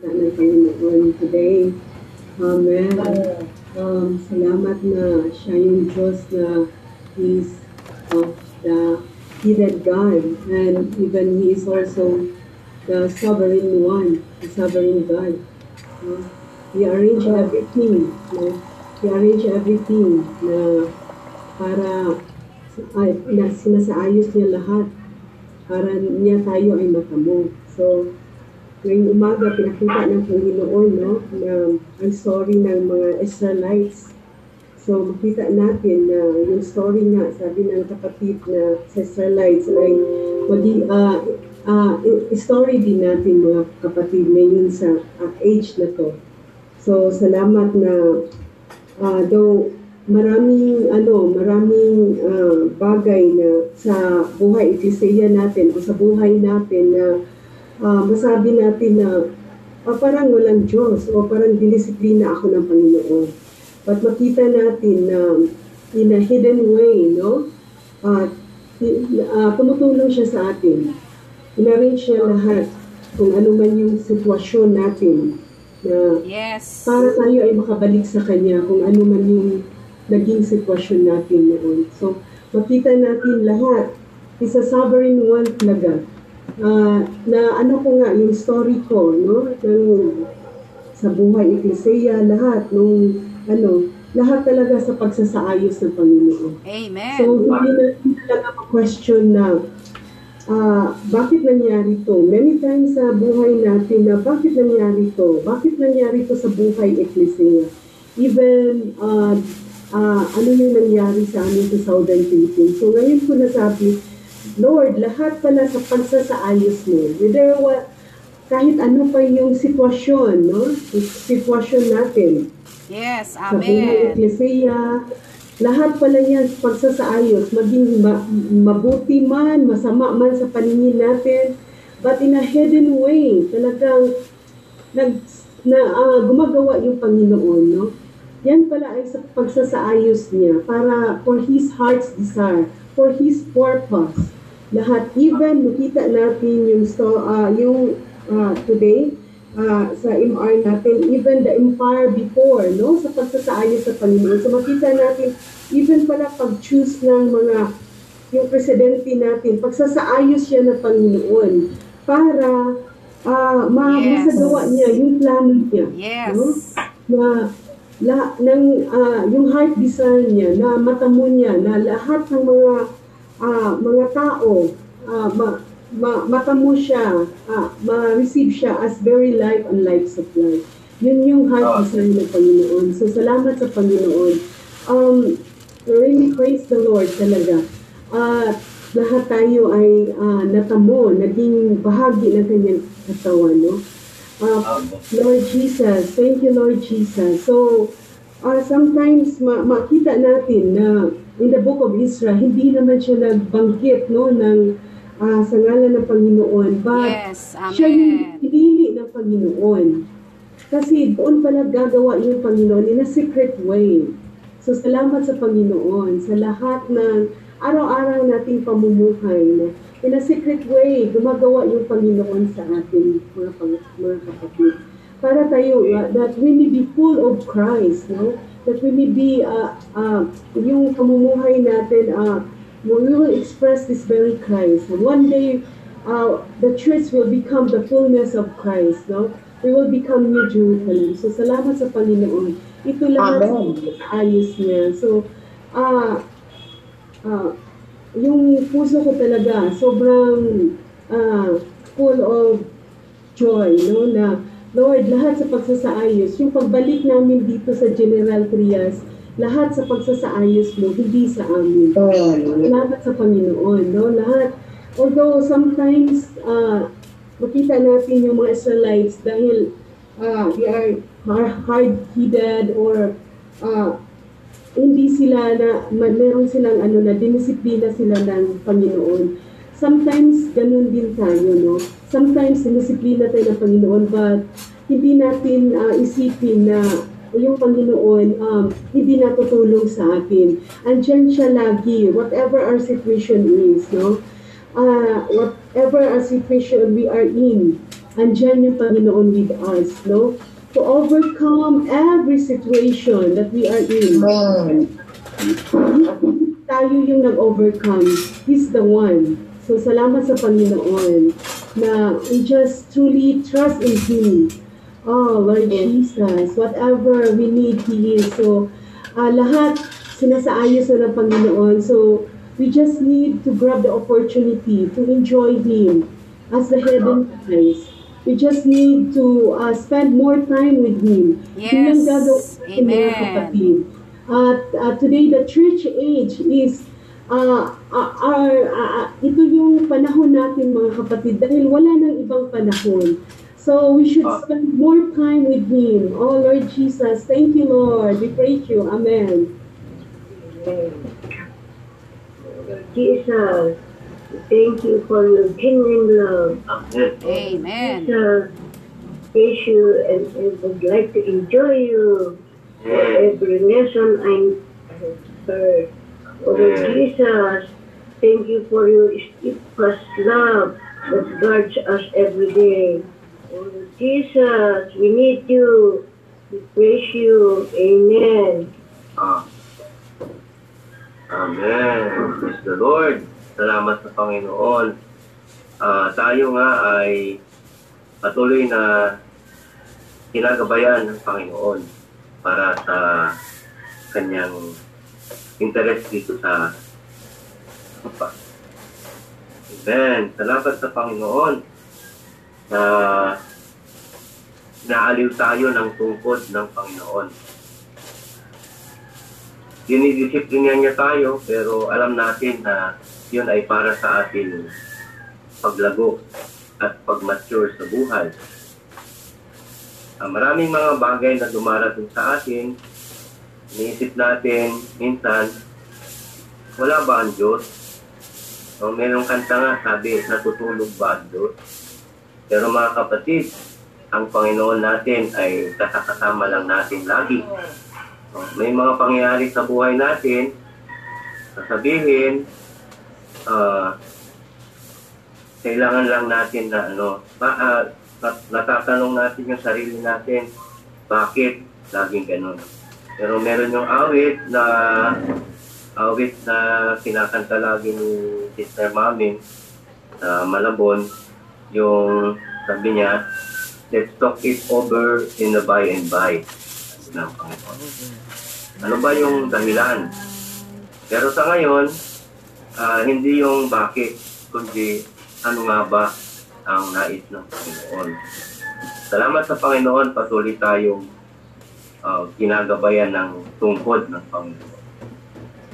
ng Panginoon today. Amen. Um, salamat na siya yung Diyos na He's of the hidden God and even He is also the sovereign one, the sovereign God. Uh, he arranged everything. No? He arranged everything na para ay, na sinasaayos niya lahat para niya tayo ay matamo. So, ngayong umaga, pinakita ng Panginoon no, na ang story ng mga Israelites. So, makita natin na yung story nga, sabi ng kapatid na sa Israelites ay magi, uh, uh, story din natin mga kapatid ngayon sa uh, age na to. So, salamat na uh, though maraming ano, maraming uh, bagay na sa buhay iklesia natin o sa buhay natin na uh, masabi natin na uh, parang walang Diyos o parang dinisiplina ako ng Panginoon. But makita natin na in a hidden way, no? Uh, uh, tumutulong siya sa atin. Inarrange siya lahat kung ano man yung sitwasyon natin na Yes. para tayo ay makabalik sa Kanya kung ano man yung naging sitwasyon natin noon. So, makita natin lahat. Is a sovereign one talaga. Ah, na ano ko nga, yung story ko, no? Ng, sa buhay iglesia, lahat, nung, ano, lahat talaga sa pagsasaayos ng Panginoon. Amen. So, hindi na hindi talaga ma-question na ah, bakit nangyari to? Many times sa buhay natin na bakit nangyari to? Bakit nangyari to sa buhay Ecclesia? Even ah, ah, ano yung nangyari sa amin sa Southern Philippines. So ngayon ko nasabi, Lord, lahat pala sa pagsasaayos mo, whether what, kahit ano pa yung sitwasyon, no? Yung Sitwasyon natin, yes. sa buhay Amen. Ecclesia, lahat pala yan pagsasaayos, maging ma- mabuti man, masama man sa paningin natin, but in a hidden way, talagang nag, na, ah, gumagawa yung Panginoon, no? Yan pala ay sa pagsasaayos niya para for His heart's desire, for His purpose. Lahat, even makita natin yung, sto, ah, yung ah, today, ah, sa MR natin, even the empire before, no? Sa pagsasaayos sa Panginoon. So makita natin, even pala pag-choose ng mga, yung presidente natin, pagsasaayos siya ng Panginoon para ah, ma- Yes. masagawa niya yung plano niya. Yes. No? Na la, ng, ah, yung heart desire niya, na matamo niya, na lahat ng mga ah, mga tao, ah, ma, ma, matamo siya, ah, ma-receive siya as very life and life supply. Yun yung heart desire ng Panginoon. So, salamat sa Panginoon. Um, really praise the Lord talaga. At lahat tayo ay ah, natamo, naging bahagi ng kanyang katawan, no? Ah, Lord Jesus, thank you Lord Jesus. So, uh, sometimes ma- makita natin na in the book of Israel, hindi naman siya nagbanggit no, ng ah, sa ngalan ng Panginoon. But Yes. siya yung Amen. pinili ng Panginoon. Kasi doon pala gagawa yung Panginoon in a secret way. So salamat sa Panginoon sa lahat ng araw-araw nating pamumuhay na in a secret way gumagawa yung Panginoon sa atin mga, pang- mga kapatid. Para tayo, uh, that we may be full of Christ, no? That we may be, uh, uh, yung pamumuhay natin, uh, we will express this very Christ. And one day, uh, the church will become the fullness of Christ, no? We will become New Jerusalem. So, salamat sa Panginoon. Ito lahat Amen. ayos niya. So, ah, ah, yung puso ko talaga, sobrang ah, full of joy, no, na Lord, lahat sa pagsasaayos, yung pagbalik namin dito sa General Trias, lahat sa pagsasaayos mo, hindi sa amin. Salamat sa Panginoon, no? Lahat. Although sometimes, uh, makita natin yung mga Israelites dahil uh, they are har- hard-headed or uh, hindi sila na, meron silang ano na, dinisiplina sila ng Panginoon. Sometimes, ganun din tayo, no? Sometimes, dinisiplina tayo ng Panginoon, but hindi natin uh, isipin na yung Panginoon um, hindi natutulong sa atin. Andyan siya lagi, whatever our situation is, no? Uh, whatever our situation we are in, andyan yung Panginoon with us, no? To overcome every situation that we are in. Tayo yung nag-overcome. He's the one. So, salamat sa Panginoon na we just truly trust in Him. Oh, Lord Jesus, whatever we need, He is. So, uh, lahat sinasaayos na ng Panginoon. So, we just need to grab the opportunity to enjoy Him as the head and We just need to uh, spend more time with Him. Yes. Yun yung gagawin natin, mga Amen. kapatid. At uh, today, the church age is uh, uh, our, uh, ito yung panahon natin mga kapatid dahil wala nang ibang panahon. So we should spend more time with Him. Oh Lord Jesus, thank you Lord. We praise you. Amen. Jesus, thank you for your genuine love. Amen. Jesus, praise uh, you and I would like to enjoy you for every lesson I have heard. Oh Jesus, thank you for your steadfast love that guards us every day. Oh Jesus, we need you. We praise you. Amen. Ah. Amen. Praise the Lord. Salamat sa Panginoon. Ah, tayo nga ay patuloy na kinagabayan ng Panginoon para sa kanyang interest dito sa lupa. Amen. Salamat sa Panginoon na naaliw tayo ng tungkod ng Panginoon dinidisiplina niya tayo, pero alam natin na yun ay para sa ating paglago at pag-mature sa buhay. Ah, maraming mga bagay na dumarating sa atin, iniisip natin minsan, wala ba ang Diyos? O, merong kanta nga, sabi, natutulog ba ang Diyos? Pero mga kapatid, ang Panginoon natin ay kasakasama lang natin lagi. Oh, may mga pangyayari sa buhay natin, sasabihin, ah, kailangan lang natin na ano, ma, nat- natatanong natin yung sarili natin, bakit laging ganun. Pero meron yung awit na awit na kinakanta lagi ni Sister Mami sa Malabon, yung sabi niya, let's talk it over in the by and by. Ano ba yung dahilan? Pero sa ngayon, ah, hindi yung bakit, kundi ano nga ba ang nais ng Panginoon. Salamat sa Panginoon, patuloy tayong ah, ginagabayan ng tungkod ng Panginoon.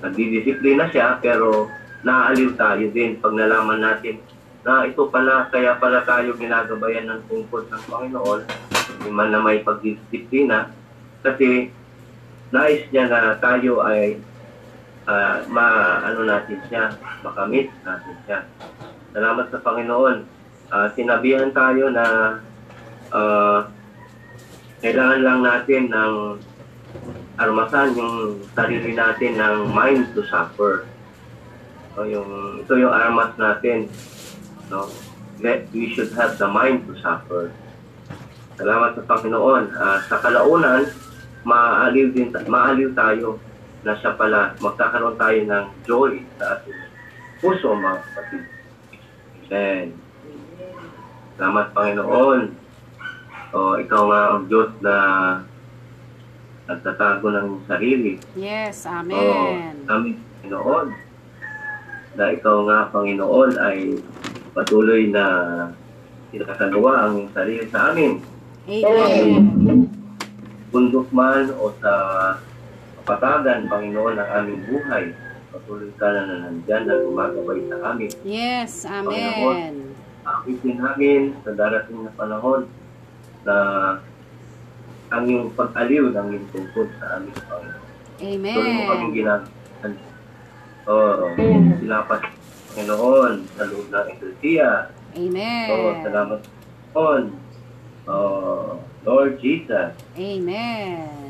Nagdidisiplina siya, pero naaaliw tayo din pag nalaman natin na ito pala, kaya pala tayo ginagabayan ng tungkod ng Panginoon, hindi man na may pagdisiplina, kasi nais niya na tayo ay ah, ma ano natin siya, makamit natin siya. Salamat sa Panginoon. Ah, sinabihan tayo na ah, kailangan lang natin ng armasan yung sarili natin ng mind to suffer. So, yung, ito yung armas natin. No? Let, we should have the mind to suffer. Salamat sa Panginoon. Ah, sa kalaunan, maaliw din maaliw tayo na siya pala magkakaroon tayo ng joy sa ating puso mga kapatid. Amen. Salamat Panginoon. O ikaw nga ang Diyos na nagtatago ng sarili. Yes, O amen. kami Panginoon na ikaw nga Panginoon ay patuloy na sinasagawa ang sarili sa amin Amen. bundok man o sa kapatagan, Panginoon, ng aming buhay. Patuloy ka na na nandyan na gumagabay sa amin. Yes, amen. Akitin namin sa darating na panahon na ang iyong pag-aliw ng iyong tungkol sa amin, Panginoon. Tuloy mo kaming Amen. ginagawa. Oo, silapat, Panginoon, sa loob ng Ecclesia. Amen. Oo, salamat, Panginoon. Oo, Lord Jesus. Amen.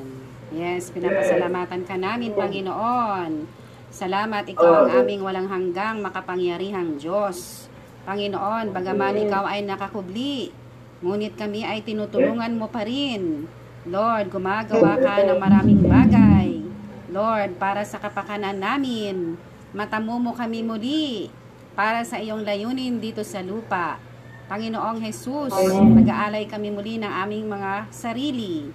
Yes, pinapasalamatan ka namin, Panginoon. Salamat, ikaw ang aming walang hanggang makapangyarihang Diyos. Panginoon, bagaman ikaw ay nakakubli Ngunit kami ay tinutulungan mo pa rin. Lord, gumagawa ka ng maraming bagay. Lord, para sa kapakanan namin, matamo mo kami muli para sa iyong layunin dito sa lupa. Panginoong Jesus, nag-aalay kami muli ng aming mga sarili.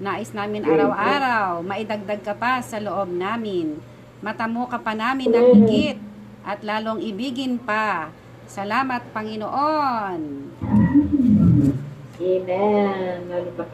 Nais namin araw-araw, maidagdag ka pa sa loob namin. Matamo ka pa namin ng higit at lalong ibigin pa. Salamat, Panginoon. Amen.